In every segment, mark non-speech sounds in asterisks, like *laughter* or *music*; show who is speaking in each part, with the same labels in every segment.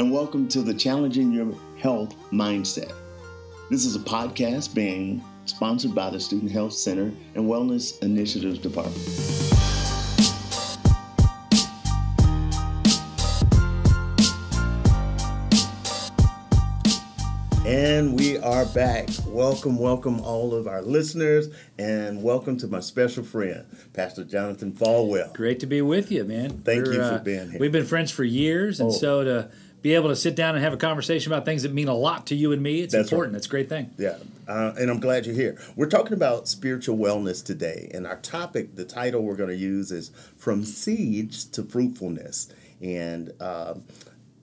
Speaker 1: and welcome to the Challenging Your Health Mindset. This is a podcast being sponsored by the Student Health Center and Wellness Initiatives Department. And we are back. Welcome, welcome, all of our listeners, and welcome to my special friend, Pastor Jonathan Falwell.
Speaker 2: Great to be with you, man.
Speaker 1: Thank We're, you for uh, being here.
Speaker 2: We've been friends for years, and oh. so to be able to sit down and have a conversation about things that mean a lot to you and me, it's That's important. Right. It's a great thing.
Speaker 1: Yeah, uh, and I'm glad you're here. We're talking about spiritual wellness today, and our topic, the title we're going to use is From Seeds to Fruitfulness. And uh,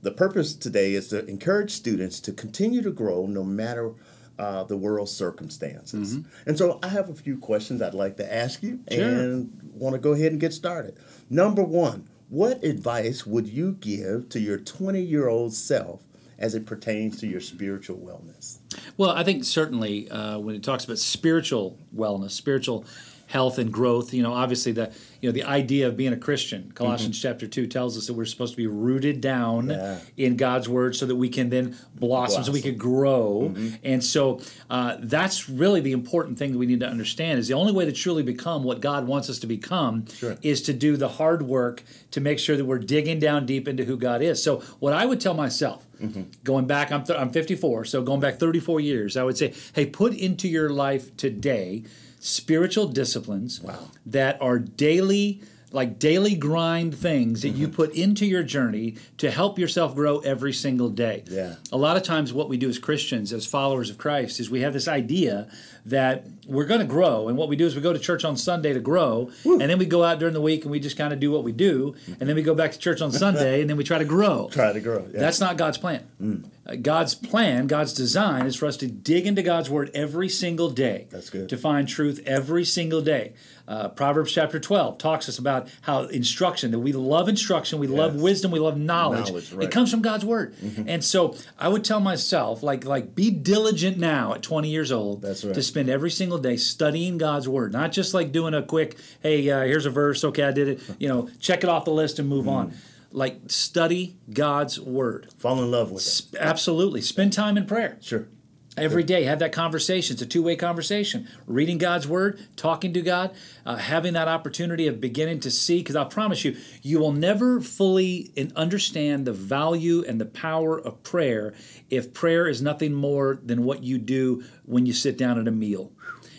Speaker 1: the purpose today is to encourage students to continue to grow no matter uh, the world's circumstances. Mm-hmm. And so I have a few questions I'd like to ask you sure. and want to go ahead and get started. Number one, what advice would you give to your 20 year old self as it pertains to your spiritual wellness?
Speaker 2: Well, I think certainly uh, when it talks about spiritual wellness, spiritual health and growth. You know, obviously the you know the idea of being a Christian. Colossians mm-hmm. chapter two tells us that we're supposed to be rooted down yeah. in God's word, so that we can then blossom, blossom. so we can grow. Mm-hmm. And so uh, that's really the important thing that we need to understand. Is the only way to truly become what God wants us to become sure. is to do the hard work to make sure that we're digging down deep into who God is. So what I would tell myself. Mm-hmm. Going back, I'm, th- I'm 54, so going back 34 years, I would say, hey, put into your life today spiritual disciplines wow. that are daily like daily grind things that mm-hmm. you put into your journey to help yourself grow every single day.
Speaker 1: Yeah.
Speaker 2: A lot of times what we do as Christians, as followers of Christ, is we have this idea that we're going to grow and what we do is we go to church on Sunday to grow Woo. and then we go out during the week and we just kind of do what we do and then we go back to church on Sunday and then we try to grow. *laughs*
Speaker 1: Try to grow.
Speaker 2: Yeah. That's not God's plan. Mm. Uh, God's plan, God's design is for us to dig into God's word every single day.
Speaker 1: That's good.
Speaker 2: To find truth every single day. Uh, Proverbs chapter 12 talks us about how instruction, that we love instruction, we yes. love wisdom, we love knowledge. knowledge right. It comes from God's word. Mm-hmm. And so I would tell myself, like, like be diligent now at 20 years old
Speaker 1: That's right.
Speaker 2: to spend every single day studying God's word, not just like doing a quick, hey, uh, here's a verse, okay, I did it, you know, check it off the list and move mm. on like study God's word.
Speaker 1: Fall in love with it.
Speaker 2: Absolutely. Spend time in prayer.
Speaker 1: Sure.
Speaker 2: Every day, have that conversation. It's a two way conversation. Reading God's Word, talking to God, uh, having that opportunity of beginning to see. Because I promise you, you will never fully understand the value and the power of prayer if prayer is nothing more than what you do when you sit down at a meal.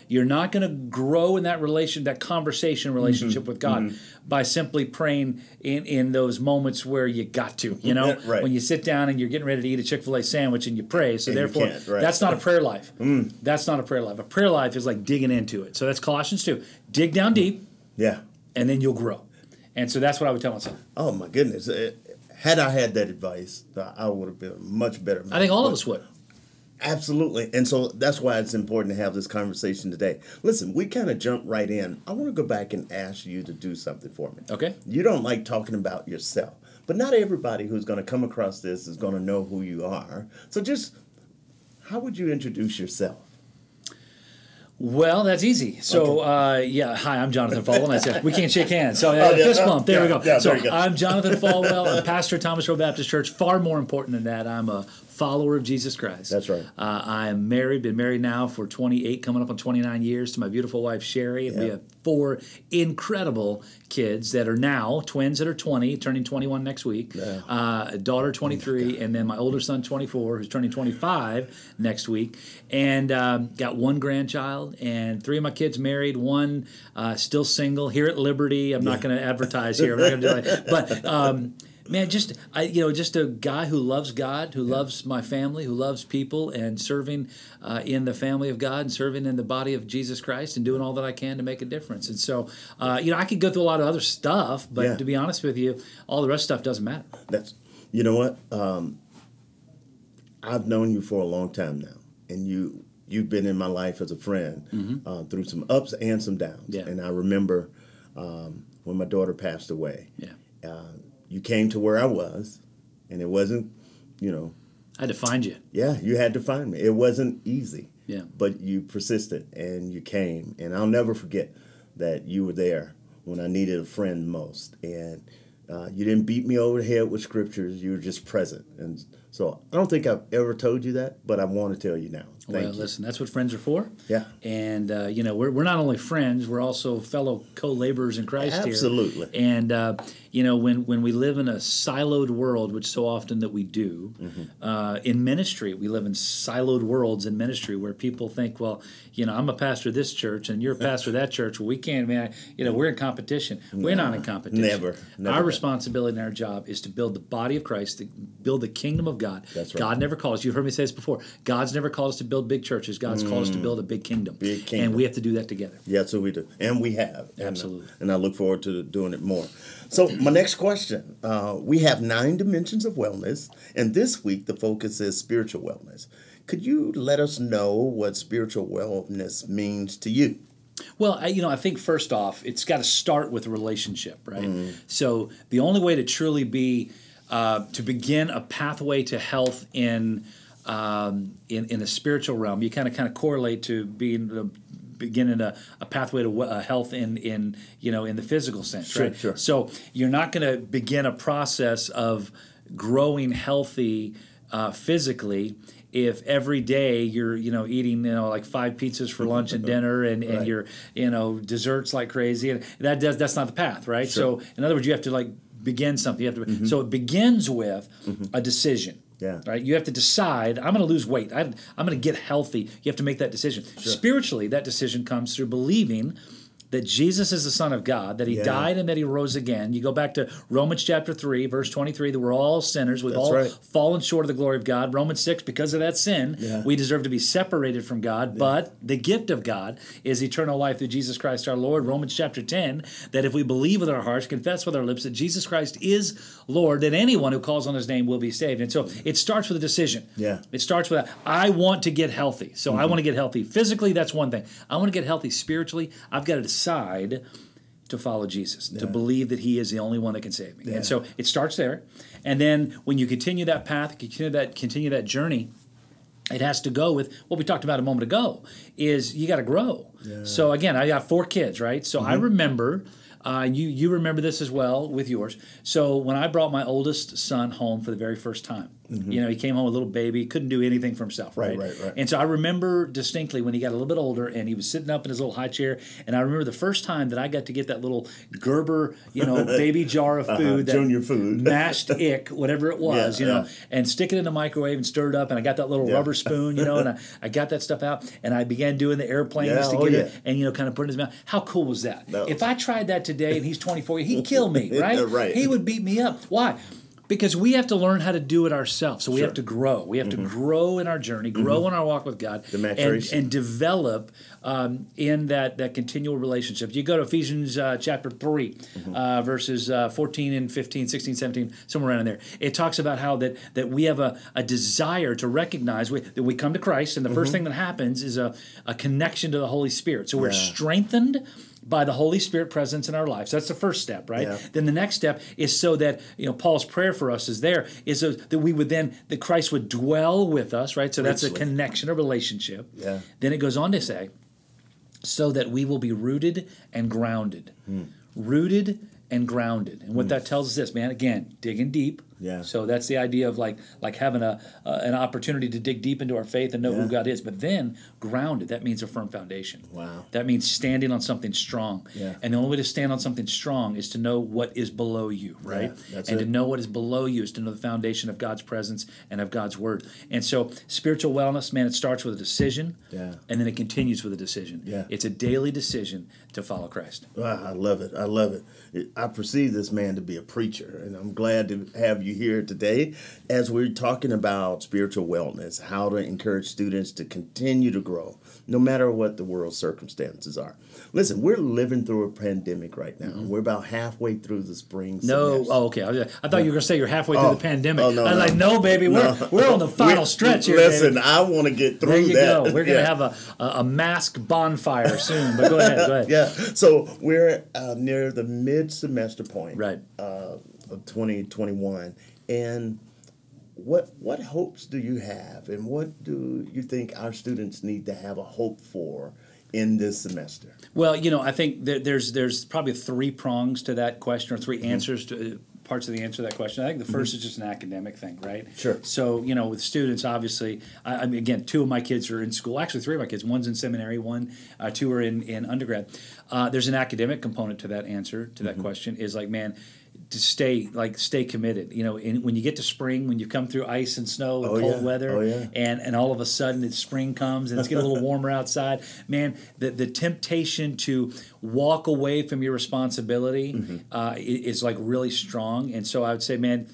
Speaker 2: You're not going to grow in that relation, that conversation relationship mm-hmm. with God mm-hmm. by simply praying in, in those moments where you got to, you know, *laughs*
Speaker 1: right.
Speaker 2: when you sit down and you're getting ready to eat a Chick fil A sandwich and you pray. So and therefore, right. that's not a prayer life. Mm. That's not a prayer life. A prayer life is like digging into it. So that's Colossians 2. Dig down deep.
Speaker 1: Yeah.
Speaker 2: And then you'll grow. And so that's what I would tell myself.
Speaker 1: Oh, my goodness. had I had that advice, I would have been much better.
Speaker 2: I think all but, of us would.
Speaker 1: Absolutely. And so that's why it's important to have this conversation today. Listen, we kind of jump right in. I want to go back and ask you to do something for me.
Speaker 2: Okay.
Speaker 1: You don't like talking about yourself, but not everybody who's going to come across this is going to know who you are. So just how would you introduce yourself?
Speaker 2: Well, that's easy. So, okay. uh, yeah, hi, I'm Jonathan Falwell. we can't shake hands. So, *laughs* uh, oh, yeah, fist bump. There yeah, we go. Yeah, so, go. I'm Jonathan *laughs* Falwell. I'm pastor Thomas Road Baptist Church. Far more important than that, I'm a follower of Jesus Christ.
Speaker 1: That's right.
Speaker 2: Uh, I am married, been married now for 28, coming up on 29 years to my beautiful wife, Shari. And yeah. we have four incredible kids that are now twins that are 20, turning 21 next week, yeah. uh, daughter 23, oh and then my older son 24, who's turning 25 next week. And um, got one grandchild, and three of my kids married, one uh, still single here at Liberty. I'm yeah. not going to advertise here. I'm not going to do that. *laughs* But, um, man, just I, you know, just a guy who loves God, who yeah. loves my family, who loves people, and serving uh, in the family of God and serving in the body of Jesus Christ, and doing all that I can to make a difference. And so, uh, you know, I could go through a lot of other stuff, but yeah. to be honest with you, all the rest stuff doesn't matter.
Speaker 1: That's, you know what, um, I've known you for a long time now, and you you've been in my life as a friend mm-hmm. uh, through some ups and some downs.
Speaker 2: Yeah.
Speaker 1: And I remember um, when my daughter passed away.
Speaker 2: Yeah.
Speaker 1: Uh, you came to where I was, and it wasn't, you know.
Speaker 2: I had to find you.
Speaker 1: Yeah, you had to find me. It wasn't easy.
Speaker 2: Yeah.
Speaker 1: But you persisted and you came, and I'll never forget that you were there when I needed a friend most. And Uh, you didn't beat me over the head with scriptures. You were just present. And so I don't think I've ever told you that, but I want to tell you now. Thank
Speaker 2: well,
Speaker 1: you.
Speaker 2: listen, that's what friends are for.
Speaker 1: Yeah.
Speaker 2: And, uh, you know, we're, we're not only friends, we're also fellow co laborers in Christ
Speaker 1: Absolutely.
Speaker 2: here. Absolutely. And, uh, you know, when, when we live in a siloed world, which so often that we do,
Speaker 1: Mm-hmm.
Speaker 2: uh, in ministry, we live in siloed worlds in ministry where people think, well, you know, I'm a pastor of this church and you're a pastor of that church. Well, we can't, man, you know, we're in competition. We're not in competition.
Speaker 1: never, never
Speaker 2: Our
Speaker 1: that.
Speaker 2: responsibility and our job is to build the body of Christ, to build the kingdom of God.
Speaker 1: That's right.
Speaker 2: God never calls. us. You've heard me say this before. God's never called us to build big churches. God's called us to build a big kingdom.
Speaker 1: Mm. Big kingdom.
Speaker 2: And we have to do that together.
Speaker 1: Yeah, so we do, and we have And, uh,
Speaker 2: Absolutely.
Speaker 1: And, I look forward to doing it more. So my next question: uh, We have nine dimensions of wellness, and this week the focus is spiritual wellness. Could you let us know what spiritual wellness means to you?
Speaker 2: Well, I, you know, I think first off, it's got to start with a relationship, right?
Speaker 1: Mm-hmm.
Speaker 2: So the only way to truly be uh, to begin a pathway to health in um, in in the spiritual realm, you kind of kind of correlate to being the beginning a, a pathway to uh, health in in you know in the physical sense,
Speaker 1: Sure,
Speaker 2: right?
Speaker 1: sure.
Speaker 2: So you're not going to begin a process of growing healthy uh, physically if every day you're you know eating you know like five pizzas for lunch and *laughs* dinner and, and
Speaker 1: Right.
Speaker 2: you're you know desserts like crazy and that does that's not the path right sure. so in other words you have to like begin something you have to mm-hmm. so it begins with mm-hmm. a decision
Speaker 1: Yeah.
Speaker 2: right? You have to decide i'm going to lose weight. I, i'm going to get healthy. You have to make that decision. Spiritually that decision comes through believing that Jesus is the Son of God, that He
Speaker 1: Yeah.
Speaker 2: died and that He rose again. You go back to Romans chapter 3, verse 23, that we're all sinners. We've
Speaker 1: That's
Speaker 2: all
Speaker 1: right.
Speaker 2: fallen short of the glory of God. Romans 6, because of that sin,
Speaker 1: Yeah.
Speaker 2: we deserve to be separated from God, but the gift of God is eternal life through Jesus Christ our Lord. Romans chapter 10, that if we believe with our hearts, confess with our lips that Jesus Christ is Lord, that anyone who calls on His name will be saved. And so it starts with a decision.
Speaker 1: Yeah.
Speaker 2: It starts with, I want to get healthy. So
Speaker 1: Mm-hmm.
Speaker 2: I want to get healthy. Physically, that's one thing. I want to get healthy spiritually. I've got to decide to follow Jesus, to believe that He is the only one that can save me.
Speaker 1: Yeah.
Speaker 2: And so it starts there. And then when you continue that path, continue that continue that journey, it has to go with what we talked about a moment ago is you got to grow so again i got four kids right so i remember uh, you you remember this as well with yours so when i brought my oldest son home for the very first time you know he came home a little baby couldn't do anything for himself right?
Speaker 1: Right, right, right.
Speaker 2: and so i remember distinctly when he got a little bit older and he was sitting up in his little high chair and i remember the first time that i got to get that little gerber you know *laughs* baby jar of food that
Speaker 1: Uh-huh. junior food. *laughs*
Speaker 2: mashed ick whatever it was
Speaker 1: Yeah,
Speaker 2: you know
Speaker 1: yeah.
Speaker 2: and stick it in the microwave and stir it up. And I got that little
Speaker 1: Yeah.
Speaker 2: rubber spoon, you know, and I, I got that stuff out and I began doing the airplanes to
Speaker 1: oh,
Speaker 2: get it and, you know, kind of put it in his mouth. How cool was that?
Speaker 1: That was-
Speaker 2: if I tried that today and he's 24, he'd kill me, *laughs* right?
Speaker 1: Right.
Speaker 2: He would beat me up. Why? Because we have to learn how to do it ourselves. So we have to grow. We have to grow in our journey, grow in our walk with God,
Speaker 1: Mm-hmm. The
Speaker 2: and, and develop um, in that that continual relationship. You go to Ephesians uh, chapter 3,
Speaker 1: Mm-hmm.
Speaker 2: uh, verses uh, 14 and 15, 16, 17, somewhere around in there. It talks about how that that we have a, a desire to recognize we, that we come to Christ, and the first thing that happens is a, a connection to the Holy Spirit. So we're
Speaker 1: Mm-hmm. Yeah.
Speaker 2: strengthened by the Holy Spirit presence in our lives. That's the first step, right?
Speaker 1: Yeah.
Speaker 2: Then the next step is so that you know Paul's prayer for us is there is so that we would then that Christ would dwell with us, right? So that's a connection, a relationship.
Speaker 1: Yeah.
Speaker 2: Then it goes on to say, so that we will be rooted and grounded.
Speaker 1: Hmm.
Speaker 2: Rooted and grounded. And what that tells us this, man, again, digging deep.
Speaker 1: Yeah.
Speaker 2: So that's the idea of like like having a uh, an opportunity to dig deep into our faith and know
Speaker 1: Yeah.
Speaker 2: who God is. But then grounded, that means a firm foundation.
Speaker 1: Wow.
Speaker 2: That means standing on something strong.
Speaker 1: Yeah.
Speaker 2: And the only way to stand on something strong is to know what is below you, right?
Speaker 1: Yeah, that's
Speaker 2: and
Speaker 1: it.
Speaker 2: to know what is below you is to know the foundation of God's presence and of God's word. And so spiritual wellness, man, it starts with a decision.
Speaker 1: Yeah.
Speaker 2: And then it continues with a decision.
Speaker 1: Yeah.
Speaker 2: It's a daily decision to follow Christ.
Speaker 1: Wow, I love it. I love it. It- I perceive this man to be a preacher, and I'm glad to have you here today as we're talking about spiritual wellness, how to encourage students to continue to grow, no matter what the world's circumstances are. Listen, we're living through a pandemic right now. We're about halfway through the spring.
Speaker 2: Mm-hmm. No,
Speaker 1: semester.
Speaker 2: oh, okay. I, I thought you were going to say you're halfway through
Speaker 1: Oh,
Speaker 2: the pandemic.
Speaker 1: oh, no,
Speaker 2: I was
Speaker 1: no.
Speaker 2: like, no, baby, we're, we're on the final
Speaker 1: We-
Speaker 2: stretch here.
Speaker 1: Listen,
Speaker 2: baby.
Speaker 1: I want to get through
Speaker 2: There you
Speaker 1: that.
Speaker 2: go. We're going to
Speaker 1: Yeah.
Speaker 2: have a, a, a mask bonfire soon. But go ahead. Go ahead. *laughs*
Speaker 1: Yeah, so we're uh, near the mid semester point.
Speaker 2: Right.
Speaker 1: uh, of 2021 and what what hopes do you have and what do you think our students need to have a hope for in this semester
Speaker 2: Well, you know, I think there, there's there's probably three prongs to that question or 3 answers to parts of the answer to that question. I think the 1st is just an academic thing, right?
Speaker 1: Sure.
Speaker 2: So you know, with students, obviously, I, I mean, again, two of my kids are in school. Actually, three of my kids. One's in seminary. One, uh, two are in in undergrad. Uh, there's an academic component to that answer to that question. Is like, man, to stay like stay committed. You know, in, when you get to spring, when you come through ice and snow and
Speaker 1: Oh,
Speaker 2: cold
Speaker 1: yeah.
Speaker 2: weather,
Speaker 1: Oh, yeah.
Speaker 2: and and all of a sudden it's spring comes and it's getting a little *laughs* warmer outside. Man, the the temptation to walk away from your responsibility
Speaker 1: Mm-hmm.
Speaker 2: uh, is like really strong. And so I would say, man,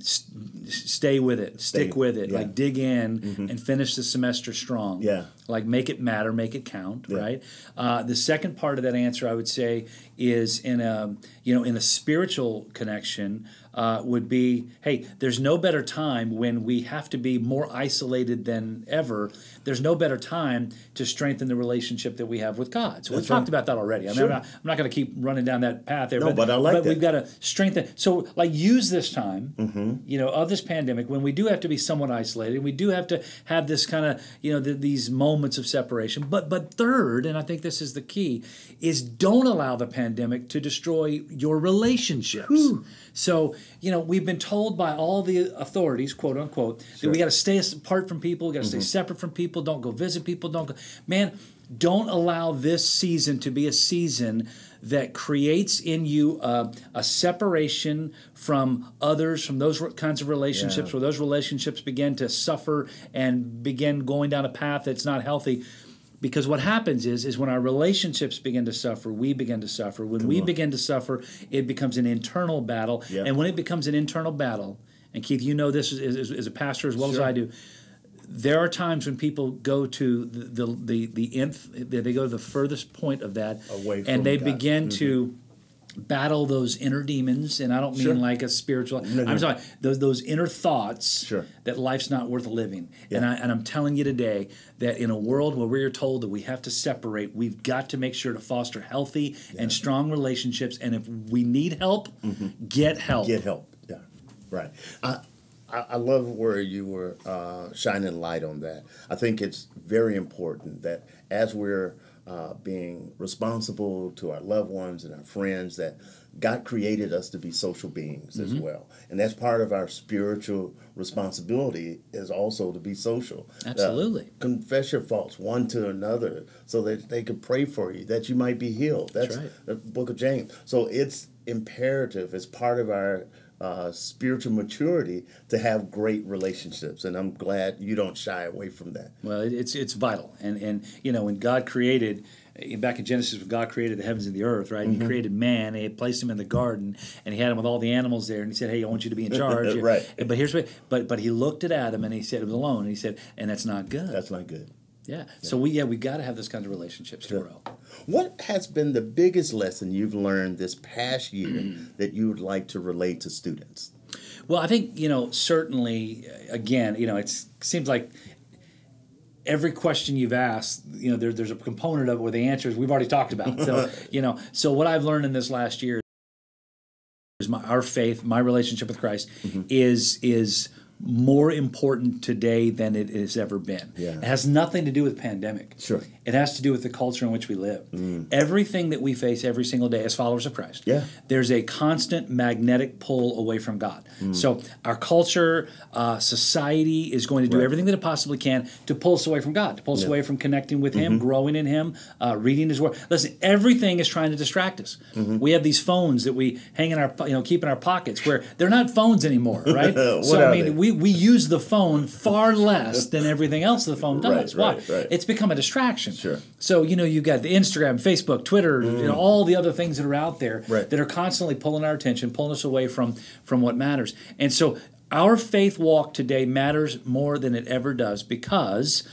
Speaker 2: s- stay with it, stick
Speaker 1: Stay-
Speaker 2: with it,
Speaker 1: yeah.
Speaker 2: like dig in and finish the semester strong.
Speaker 1: Yeah.
Speaker 2: Like make it matter, make it count,
Speaker 1: Yeah.
Speaker 2: right? Uh, the second part of that answer, I would say, is in a you know in a spiritual connection uh, would be, hey, there's no better time when we have to be more isolated than ever. There's no better time to strengthen the relationship that we have with God. So we've
Speaker 1: right.
Speaker 2: talked about that already. I mean,
Speaker 1: Sure.
Speaker 2: I'm not, I'm not going to keep running down that path there.
Speaker 1: No, but I like
Speaker 2: but
Speaker 1: that.
Speaker 2: we've got to strengthen. So, like, use this time,
Speaker 1: Mm-hmm.
Speaker 2: you know, of this pandemic when we do have to be somewhat isolated. And we do have to have this kind of, you know, th- these moments of separation. But, but third, and I think this is the key, is don't allow the pandemic to destroy your relationships. So, you know, we've been told by all the authorities, quote unquote, that we got to stay apart from people, we got to
Speaker 1: Mm-hmm.
Speaker 2: stay separate from people, don't go visit people, don't go. Man, don't allow this season to be a season that creates in you a, a separation from others, from those kinds of relationships,
Speaker 1: Yeah.
Speaker 2: where those relationships begin to suffer and begin going down a path that's not healthy. Because what happens is, is when our relationships begin to suffer, we begin to suffer. When we begin to suffer, it becomes an internal battle.
Speaker 1: Yeah.
Speaker 2: And when it becomes an internal battle, and Keith, you know this as, as, as a pastor as well as I do, there are times when people go to the the the, the nth they go to the furthest point of that
Speaker 1: Away from
Speaker 2: and they
Speaker 1: God. Mm-hmm.
Speaker 2: begin to battle those inner demons and i don't mean
Speaker 1: Sure.
Speaker 2: like a spiritual
Speaker 1: No, no.
Speaker 2: i'm sorry those, those inner thoughts
Speaker 1: Sure.
Speaker 2: that life's not worth living and, I, and i'm telling you today that in a world where we're told that we have to separate we've got to make sure to foster healthy and strong relationships and if we need help get help
Speaker 1: Mm-hmm. Get help. Yeah, right. I, I, I love where you were uh, shining light on that. I think it's very important that as we're uh, being responsible to our loved ones and our friends, that God created us to be social beings as well, and that's part of our spiritual responsibility is also to be social. Uh,
Speaker 2: Absolutely.
Speaker 1: confess your faults one to another, so that they could pray for you, that you might be healed. That's,
Speaker 2: right.
Speaker 1: the book of James. So it's imperative, it's part of our uh, spiritual maturity to have great relationships. And I'm glad you don't shy away from that.
Speaker 2: Well, it, it's it's vital, and and you know when God created. Back in Genesis, when God created the heavens and the earth, right?
Speaker 1: Mm-hmm.
Speaker 2: He created man, and he placed him in the garden, and he had him with all the animals there, and he said, "Hey, I want you to be in *laughs* charge."
Speaker 1: Right.
Speaker 2: But here's what, but but he looked at Adam, and he said, "It was alone," and he said, "And that's not good."
Speaker 1: That's not good.
Speaker 2: Yeah. So we yeah we got to have those kinds of relationships to grow.
Speaker 1: What has been the biggest lesson you've learned this past year *clears throat* that you would like to relate to students?
Speaker 2: Well, I think you know certainly. uh, Again, you know, it seems like every question you've asked, you know, there, there's a component of it where the answers we've already talked about. So *laughs* you know, so what I've learned in this last year is my our faith, my relationship with Christ
Speaker 1: Mm-hmm.
Speaker 2: is is more important today than it has ever been.
Speaker 1: Yeah.
Speaker 2: It has nothing to do with pandemic.
Speaker 1: Sure.
Speaker 2: It has to do with the culture in which we live. Everything that we face every single day as followers of Christ,
Speaker 1: Yeah.
Speaker 2: there's a constant magnetic pull away from God. So our culture, uh, society is going to do
Speaker 1: Right.
Speaker 2: everything that it possibly can to pull us away from God, to pull us
Speaker 1: Yeah.
Speaker 2: away from connecting with Him, growing in Him, uh, reading His Word. Listen, everything is trying to distract us. We have these phones that we hang in our, you know, keep in our pockets where they're not phones anymore, *laughs* right? So I mean,
Speaker 1: they?
Speaker 2: we, we use the phone far less than everything else the phone *laughs*
Speaker 1: Right,
Speaker 2: does. Why?
Speaker 1: right, right.
Speaker 2: It's become a distraction.
Speaker 1: Sure.
Speaker 2: So you know you've got the Instagram, Facebook, Twitter, you know mm. all the other things that are out there
Speaker 1: Right.
Speaker 2: that are constantly pulling our attention, pulling us away from from what matters. And so our faith walk today matters more than it ever does because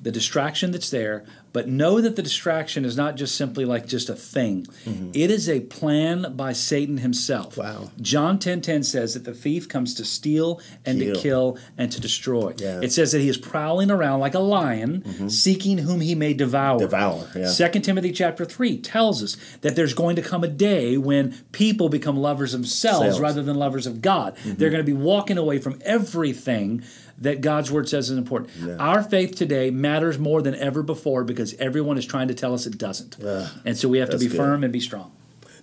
Speaker 2: the distraction that's there, but know that the distraction is not just simply like just a thing. Mm-hmm. It is a plan by Satan himself.
Speaker 1: Wow.
Speaker 2: John 10:10 says that the thief comes to steal and to
Speaker 1: Kill.
Speaker 2: kill and to destroy.
Speaker 1: Yeah.
Speaker 2: It says that he is prowling around like a lion, mm-hmm. seeking whom he may devour.
Speaker 1: Devour, yeah.
Speaker 2: Second Timothy chapter 3 tells us that there's going to come a day when people become lovers of themselves
Speaker 1: Selves.
Speaker 2: rather than lovers of God. Mm-hmm. They're going to be walking away from everything that God's word says is important. Our faith today matters more than ever before because everyone is trying to tell us it doesn't. and so we have to be
Speaker 1: good.
Speaker 2: firm and be strong.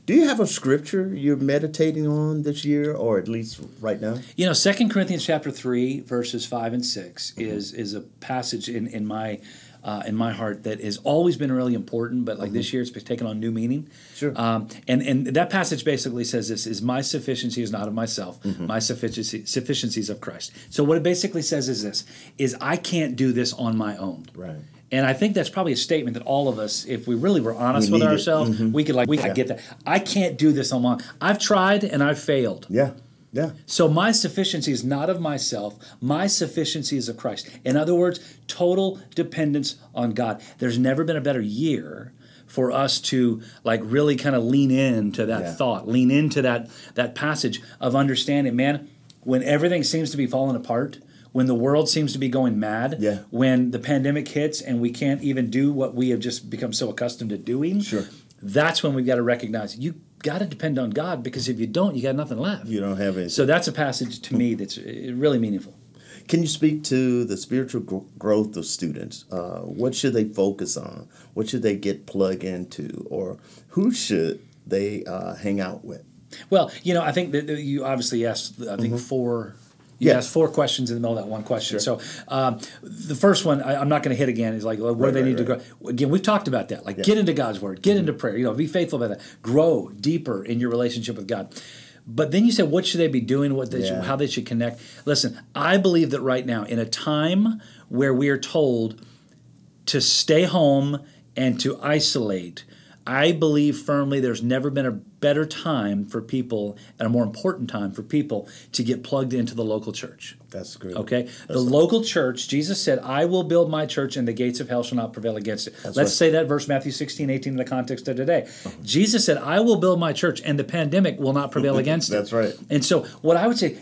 Speaker 1: Do you have a scripture you're meditating on this year, or at least right now?
Speaker 2: You know, Second Corinthians chapter three, verses five and 6
Speaker 1: Mm-hmm.
Speaker 2: is is a passage in in my uh, in my heart that has always been really important, but like this year it's been taken on new meaning.
Speaker 1: Mm-hmm. Sure.
Speaker 2: Um, and and that passage basically says this: is my sufficiency is not of myself,
Speaker 1: Mm-hmm.
Speaker 2: my sufficiency sufficiencies of Christ. So what it basically says is this: is I can't do this on my own.
Speaker 1: Right.
Speaker 2: And I think that's probably a statement that all of us, if we really were honest
Speaker 1: We
Speaker 2: with ourselves, we could like we could get that. I can't do this on my. own. I've tried and I've failed.
Speaker 1: Yeah. Yeah.
Speaker 2: So my sufficiency is not of myself. My sufficiency is of Christ. In other words, total dependence on God. There's never been a better year for us to like really kind of lean into that
Speaker 1: Yeah.
Speaker 2: thought, lean into that that passage of understanding, man, when everything seems to be falling apart, when the world seems to be going mad,
Speaker 1: Yeah.
Speaker 2: when the pandemic hits and we can't even do what we have just become so accustomed to doing,
Speaker 1: Sure.
Speaker 2: that's when we've got to recognize you got to depend on God because if you don't, you got nothing left.
Speaker 1: You don't have any.
Speaker 2: So that's a passage to me that's uh, really meaningful.
Speaker 1: Can you speak to the spiritual gr- growth of students? Uh, what should they focus on? What should they get plugged into? Or who should they uh, hang out with?
Speaker 2: Well, you know, I think that you obviously asked, I think four. You
Speaker 1: Mm-hmm. Yeah.
Speaker 2: asked four questions in the middle of that one question. So um, the first one I, I'm not going to hit again is like well, where
Speaker 1: Right,
Speaker 2: they
Speaker 1: right,
Speaker 2: need to
Speaker 1: right.
Speaker 2: grow. Again, we've talked about that. Like
Speaker 1: Yeah. Mm-hmm.
Speaker 2: get into God's word, get into prayer. You know, be faithful about that. Grow deeper in your relationship with God. But then you said, what should they be doing? What they should, how they should connect? Listen, I believe that right now, in a time where we are told to stay home and to isolate. I believe firmly there's never been a better time for people and a more important time for people to get plugged into the local church.
Speaker 1: That's great.
Speaker 2: Okay? the local church, Jesus said, I will build my church and the gates of hell shall not prevail against it. Let's
Speaker 1: right.
Speaker 2: say that verse, Matthew 16, 18, in the context of today. Jesus said, I will build my church and the pandemic will not prevail *laughs* against it.
Speaker 1: That's right.
Speaker 2: And so, what I would say,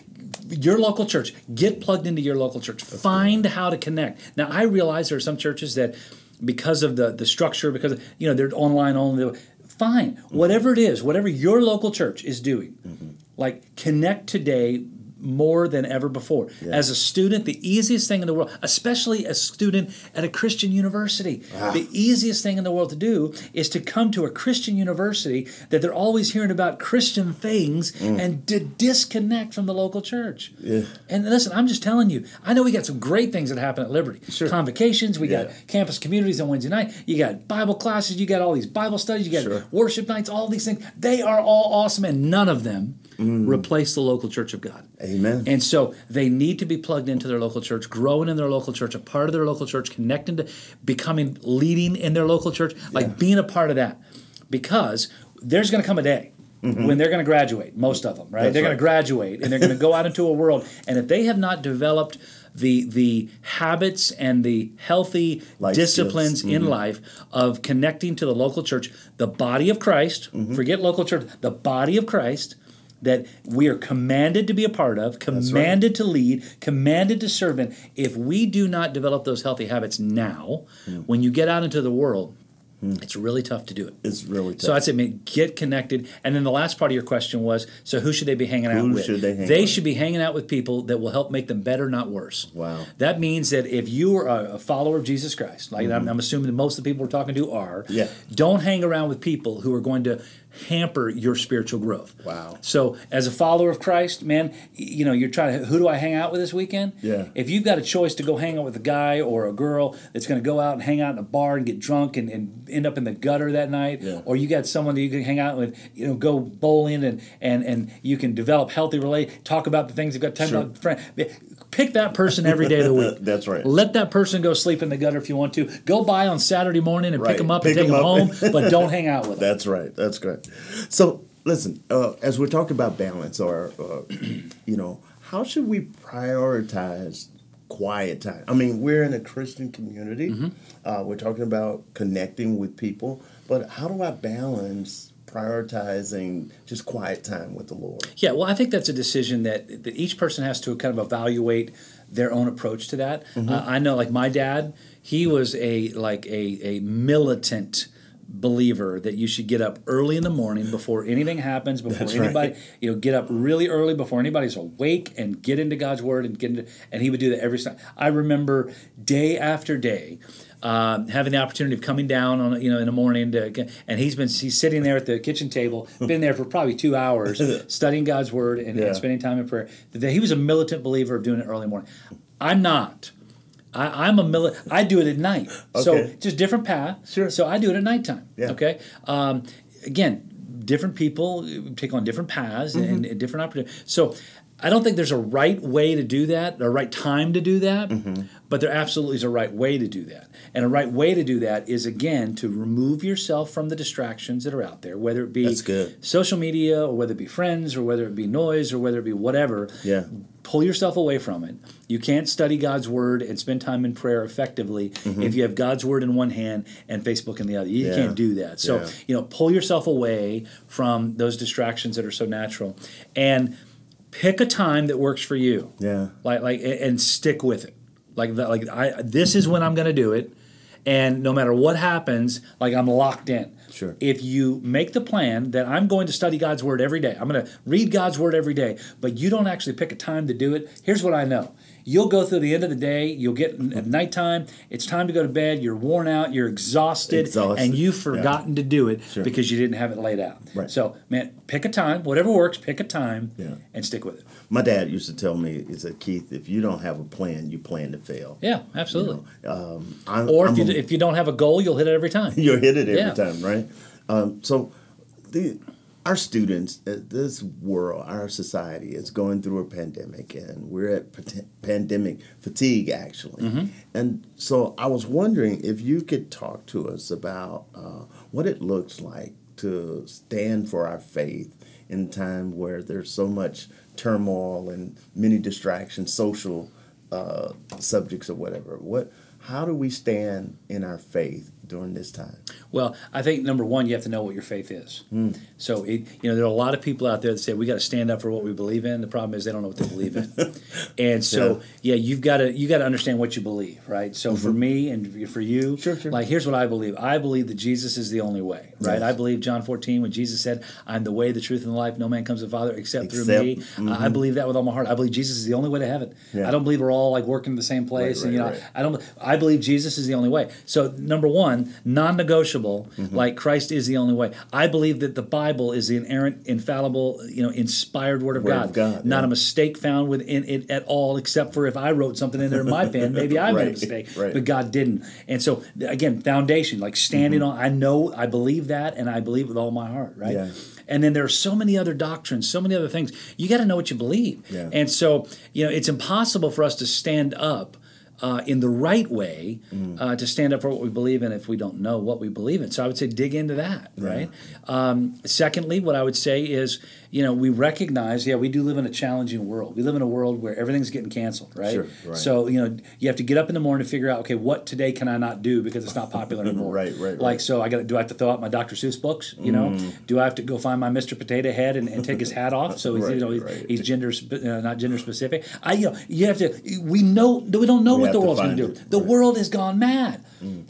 Speaker 2: your local church, get plugged into your local church. Find how to connect. Now, I realize there are some churches that, because of the the structure, because of, you know they're online only. Fine, whatever it is, whatever your local church is doing, mm-hmm. like connect today more than ever before. As a student, the easiest thing in the world, especially a student at a Christian university, ah. the easiest thing in the world to do is to come to a Christian university that they're always hearing about Christian things mm. and to disconnect from the local church.
Speaker 1: Yeah.
Speaker 2: And listen, I'm just telling you, I know we got some great things that happen at Liberty.
Speaker 1: Sure.
Speaker 2: Convocations, we
Speaker 1: Yeah.
Speaker 2: got campus communities on Wednesday night, you got Bible classes, you got all these Bible studies, you got
Speaker 1: Sure.
Speaker 2: worship nights, all these things. They are all awesome, and none of them replace the local church of God.
Speaker 1: Amen.
Speaker 2: And so they need to be plugged into their local church, growing in their local church, a part of their local church, connecting to becoming leading in their local church, like being a part of that. Because there's going to come a day when they're going to graduate, most of them, right?
Speaker 1: Mm-hmm. That's
Speaker 2: they're going to graduate and they're going to go out into a world. And if they have not developed the the habits and the healthy
Speaker 1: Life
Speaker 2: disciplines
Speaker 1: skills.
Speaker 2: in life of connecting to the local church, the body of Christ,
Speaker 1: Mm-hmm.
Speaker 2: forget local church, the body of Christ that we are commanded to be a part of, commanded to lead, commanded to serve in. If we do not develop those healthy habits now,
Speaker 1: Hmm.
Speaker 2: when you get out into the world, it's really tough to do it.
Speaker 1: It's really tough.
Speaker 2: So I'd say man, get connected. And then the last part of your question was, so who should they be hanging out with?
Speaker 1: should they with?
Speaker 2: should be hanging out with people that will help make them better, not worse.
Speaker 1: Wow.
Speaker 2: That means that if you are a, follower of Jesus Christ, like I'm, I'm assuming that most of the people we're talking to are,
Speaker 1: Mm-hmm. Yeah.
Speaker 2: don't hang around with people who are going to hamper your spiritual growth.
Speaker 1: Wow.
Speaker 2: So as a follower of Christ, man, you know, you're trying to who do I hang out with this weekend?
Speaker 1: Yeah.
Speaker 2: If you've got a choice to go hang out with a guy or a girl that's going to go out and hang out in a bar and get drunk and, and end up in the gutter that night,
Speaker 1: Yeah.
Speaker 2: or you got someone that you can hang out with, you know, go bowling and and and you can develop healthy relate, talk about the things you've got time
Speaker 1: Sure.
Speaker 2: about friend. Pick that person every day of the week. *laughs*
Speaker 1: That's right.
Speaker 2: Let that person go sleep in the gutter if you want to. Go by on Saturday morning and
Speaker 1: Right.
Speaker 2: pick them up
Speaker 1: Pick
Speaker 2: and take them
Speaker 1: up.
Speaker 2: home, but *laughs* don't hang out with them.
Speaker 1: That's right. That's great. So listen, uh, as we're talking about balance, or uh, *clears throat* you know, how should we prioritize quiet time? I mean, we're in a Christian community.
Speaker 2: Mm-hmm.
Speaker 1: Uh, we're talking about connecting with people, but how do I balance prioritizing just quiet time with the Lord?
Speaker 2: Yeah, well, I think that's a decision that, that each person has to kind of evaluate their own approach to that.
Speaker 1: Mm-hmm.
Speaker 2: Uh, I know, like my dad, he was a like a a militant believer that you should get up early in the morning before anything happens, before
Speaker 1: That's
Speaker 2: anybody,
Speaker 1: right.
Speaker 2: you know, get up really early before anybody's awake and get into God's word and get into, and he would do that every time. I remember day after day. Um, having the opportunity of coming down on you know in the morning to, and he's been he's sitting there at the kitchen table been there for probably two hours *laughs* studying God's word and,
Speaker 1: Yeah.
Speaker 2: and spending time in prayer that he was a militant believer of doing it early morning I'm not I, I'm a mili- I do it at night. So just different path.
Speaker 1: Sure.
Speaker 2: So I do it at nighttime.
Speaker 1: Yeah.
Speaker 2: Okay. Um, again, different people take on different paths and,
Speaker 1: Mm-hmm.
Speaker 2: and different opportunities. So I don't think there's a right way to do that, a right time to do that,
Speaker 1: Mm-hmm.
Speaker 2: but there absolutely is a right way to do that. And a right way to do that is again to remove yourself from the distractions that are out there, whether it be social media or whether it be friends or whether it be noise or whether it be whatever
Speaker 1: Yeah.
Speaker 2: Pull yourself away from it. You can't study God's word and spend time in prayer effectively if you have God's word in one hand and Facebook in the other. You
Speaker 1: Mm-hmm. Yeah.
Speaker 2: can't do that. So,
Speaker 1: Yeah.
Speaker 2: you know, pull yourself away from those distractions that are so natural and pick a time that works for you.
Speaker 1: Yeah.
Speaker 2: Like like and and stick with it. Like that like I this is when I'm going to do it. And no matter what happens, like I'm locked in.
Speaker 1: Sure.
Speaker 2: If you make the plan that I'm going to study God's word every day, I'm going to read God's word every day, but you don't actually pick a time to do it, here's what I know. You'll go through the end of the day, you'll get at nighttime, it's time to go to bed, you're worn out, you're exhausted,
Speaker 1: Exhausted,
Speaker 2: and you've
Speaker 1: yeah.
Speaker 2: forgotten to do it
Speaker 1: Sure.
Speaker 2: because you didn't have it laid out.
Speaker 1: Right.
Speaker 2: So, man, pick a time, whatever works, pick a time
Speaker 1: Yeah.
Speaker 2: and stick with it.
Speaker 1: My dad used to tell me, he said, Keith, if you don't have a plan, you plan to fail.
Speaker 2: Yeah, absolutely.
Speaker 1: Um, I'm,
Speaker 2: or if
Speaker 1: I'm
Speaker 2: you,
Speaker 1: a-
Speaker 2: if you don't have a goal, you'll hit it every time. *laughs*
Speaker 1: you'll hit it every
Speaker 2: Yeah.
Speaker 1: time, right? Um, so, the our students, uh, this world, our society is going through a pandemic, and we're at pandemic fatigue, actually.
Speaker 2: Mm-hmm.
Speaker 1: And so, I was wondering if you could talk to us about uh, what it looks like to stand for our faith in a time where there's so much turmoil and many distractions, social uh, subjects or whatever. What? How do we stand in our faith during this time?
Speaker 2: Well, I think number one, you have to know what your faith is.
Speaker 1: Hmm.
Speaker 2: So, it, you know, there are a lot of people out there that say we got to stand up for what we believe in. The problem is they don't know what they believe in, *laughs* and so yeah, you've got to you got to understand what you believe, right? So for me and for you,
Speaker 1: Mm-hmm. Sure, sure.
Speaker 2: like here's what I believe. I believe that Jesus is the only way, right?
Speaker 1: Yes.
Speaker 2: I believe John 14 when Jesus said, "I'm the way, the truth, and the life. No man comes to the Father except, through
Speaker 1: Except-
Speaker 2: me." I I believe that with all my heart. I believe Jesus is the only way to heaven.
Speaker 1: Yeah.
Speaker 2: I don't believe we're all like working in the same place,
Speaker 1: Right,
Speaker 2: and you know,
Speaker 1: right, right.
Speaker 2: I don't. I believe Jesus is the only way. So number one, non-negotiable.
Speaker 1: Mm-hmm.
Speaker 2: Like Christ is the only way. I believe that the Bible is the inerrant, infallible, you know, inspired Word of
Speaker 1: Word
Speaker 2: God.
Speaker 1: of God,
Speaker 2: Not
Speaker 1: yeah.
Speaker 2: a mistake found within it at all, except for if I wrote something in there in my *laughs* pen, maybe I made a mistake,
Speaker 1: right.
Speaker 2: but God didn't. And so again, foundation, like standing
Speaker 1: Mm-hmm.
Speaker 2: on. I know, I believe that, and I believe with all my heart. Right.
Speaker 1: Yeah.
Speaker 2: And then there are so many other doctrines, so many other things. You got to know what you believe.
Speaker 1: Yeah.
Speaker 2: And so, you know, it's impossible for us to stand up uh, in the right way
Speaker 1: Mm.
Speaker 2: uh, to stand up for what we believe in if we don't know what we believe in. So I would say dig into that, right? Um, secondly, what I would say is, you know, we recognize, yeah, we do live in a challenging world. We live in a world where everything's getting canceled, right?
Speaker 1: Sure, right.
Speaker 2: So, you know, you have to get up in the morning to figure out, okay, what today can I not do because it's not popular *laughs* anymore?
Speaker 1: Right, right,
Speaker 2: Like,
Speaker 1: right.
Speaker 2: so I got to, do I have to throw out my Dr. Seuss books? You know,
Speaker 1: Mm.
Speaker 2: do I have to go find my Mr. Potato Head and, and take his hat off? *laughs* So he's, you know, he's,
Speaker 1: right.
Speaker 2: he's gender, uh, not gender specific. I, you know, you have to, we know, we don't know
Speaker 1: We
Speaker 2: what the world's going to do.
Speaker 1: it,
Speaker 2: The
Speaker 1: right. Mm.
Speaker 2: world has gone mad.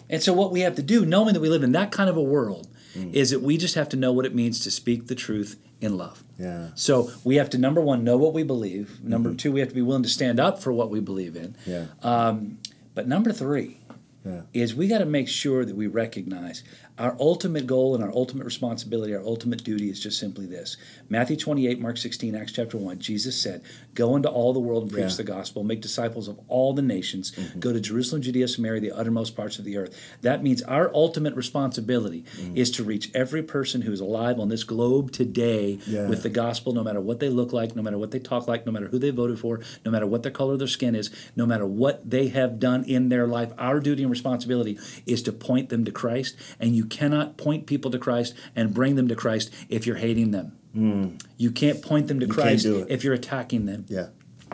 Speaker 2: And so what we have to do, knowing that we live in that kind of a world,
Speaker 1: Mm.
Speaker 2: is that we just have to know what it means to speak the truth in love.
Speaker 1: Yeah.
Speaker 2: So we have to number one know what we believe. Number mm-hmm. two, we have to be willing to stand up for what we believe in.
Speaker 1: Yeah.
Speaker 2: Um, but number three
Speaker 1: Yeah.
Speaker 2: is we got to make sure that we recognize our ultimate goal and our ultimate responsibility, our ultimate duty is just simply this. Matthew 28, Mark 16, Acts chapter 1, Jesus said, Go into all the world and preach
Speaker 1: Yeah. Mm-hmm.
Speaker 2: the gospel, make disciples of all the nations, go to Jerusalem, Judea, Samaria, the uttermost parts of the earth. That means our ultimate responsibility
Speaker 1: Mm.
Speaker 2: is to reach every person who is alive on this globe today
Speaker 1: Yeah.
Speaker 2: with the gospel, no matter what they look like, no matter what they talk like, no matter who they voted for, no matter what the color of their skin is, no matter what they have done in their life. Our duty and responsibility is to point them to Christ, and you cannot point people to Christ and bring them to Christ if you're hating them. You can't point them to
Speaker 1: Hmm. can't
Speaker 2: Christ if you're attacking them.
Speaker 1: Yeah.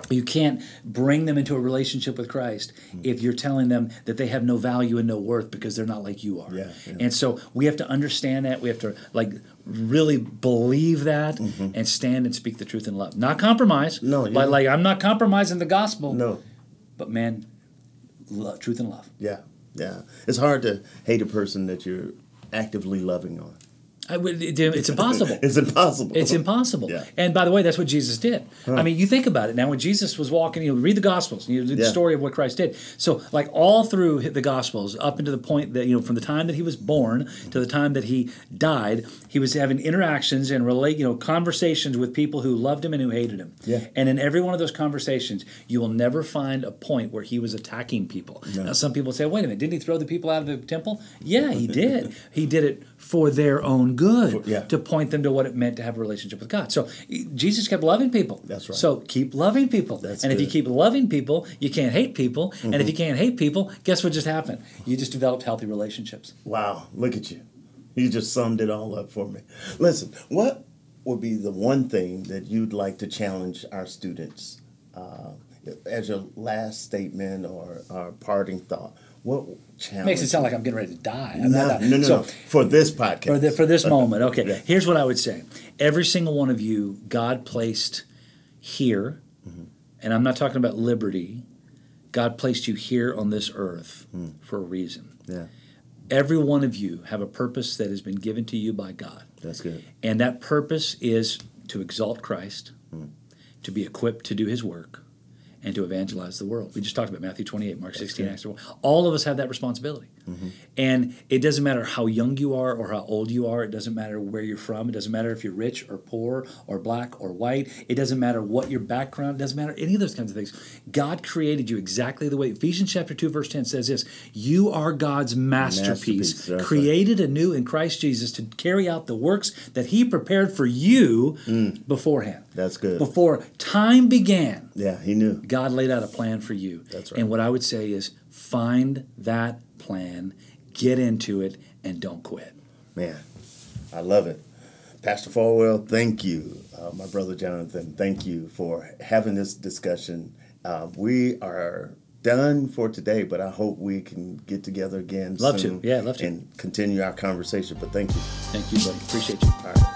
Speaker 2: You can't bring them into a relationship with Christ if you're telling them that they have no value and no worth because they're not like you are.
Speaker 1: Yeah, yeah.
Speaker 2: And so we have to understand that. We have to like really believe that and stand and speak the truth in love. Not compromise.
Speaker 1: Mm-hmm. No, you
Speaker 2: Like, like I'm not compromising the gospel.
Speaker 1: No.
Speaker 2: But man, love, truth and love.
Speaker 1: Yeah. Yeah. It's hard to hate a person that you're actively loving on?
Speaker 2: Uh, I would- it- it's impossible. *laughs*
Speaker 1: It's impossible.
Speaker 2: It's impossible.
Speaker 1: Yeah.
Speaker 2: And by the way, that's what Jesus did. I mean, you think about it now. When Jesus was walking, you know, read the Gospels, you know, the
Speaker 1: Yeah.
Speaker 2: story of what Christ did. So, like all through the Gospels, up into the point that you know, from the time that he was born to the time that he died, he was having interactions and relate, you know, conversations with people who loved him and who hated him.
Speaker 1: Yeah.
Speaker 2: And in every one of those conversations, you will never find a point where he was attacking people. Now, some people say, "Wait a minute, didn't he throw the people out of the temple?" Yeah, he *laughs* did. he did it for their own good
Speaker 1: yeah.
Speaker 2: to point them to what it meant to have a relationship with God. So Jesus kept loving people.
Speaker 1: That's right.
Speaker 2: So keep loving people.
Speaker 1: That's
Speaker 2: and if you.
Speaker 1: Mm-hmm.
Speaker 2: keep loving people, you can't hate people. And if you can't hate people, guess what just happened? You just developed healthy relationships.
Speaker 1: Wow, look at you. You just summed it all up for me. Listen, what would be the one thing that you'd like to challenge our students uh, as your last statement or, or parting thought? What challenge?
Speaker 2: Makes it sound like I'm getting ready to die.
Speaker 1: No,
Speaker 2: not-
Speaker 1: no, no,
Speaker 2: so,
Speaker 1: no. For this podcast.
Speaker 2: For, the, for this moment, okay.
Speaker 1: Yeah.
Speaker 2: Here's what I would say: Every single one of you, God placed here,
Speaker 1: Mm-hmm.
Speaker 2: and I'm not talking about liberty. God placed you here on this earth
Speaker 1: Mm.
Speaker 2: for a reason.
Speaker 1: yeah,
Speaker 2: Every one of you have a purpose that has been given to you by God.
Speaker 1: that's good.
Speaker 2: And that purpose is to exalt Christ,
Speaker 1: Hmm.
Speaker 2: to be equipped to do his work, and to evangelize the world. We just talked about Matthew 28, Mark 16, Acts 1. All of us have that responsibility.
Speaker 1: Mm-hmm.
Speaker 2: And it doesn't matter how young you are or how old you are. It doesn't matter where you're from. It doesn't matter if you're rich or poor or black or white. It doesn't matter what your background. It doesn't matter any of those kinds of things. God created you exactly the way. Ephesians chapter 2, verse 10 says this You are God's masterpiece,
Speaker 1: Masterpiece, that's right.
Speaker 2: created anew in Christ Jesus to carry out the works that He prepared for you beforehand.
Speaker 1: That's good.
Speaker 2: Before time began,
Speaker 1: Yeah, he knew.
Speaker 2: God laid out a plan for you.
Speaker 1: That's right.
Speaker 2: And what I would say is find that plan, get into it, and don't quit.
Speaker 1: Man, I love it. Pastor Falwell, thank you. Uh, my brother Jonathan, thank you for having this discussion. Uh, we are done for today, but I hope we can get together again
Speaker 2: Love to. Yeah, love to.
Speaker 1: and continue our conversation. But thank you.
Speaker 2: Thank you, buddy. Appreciate you.
Speaker 1: All right.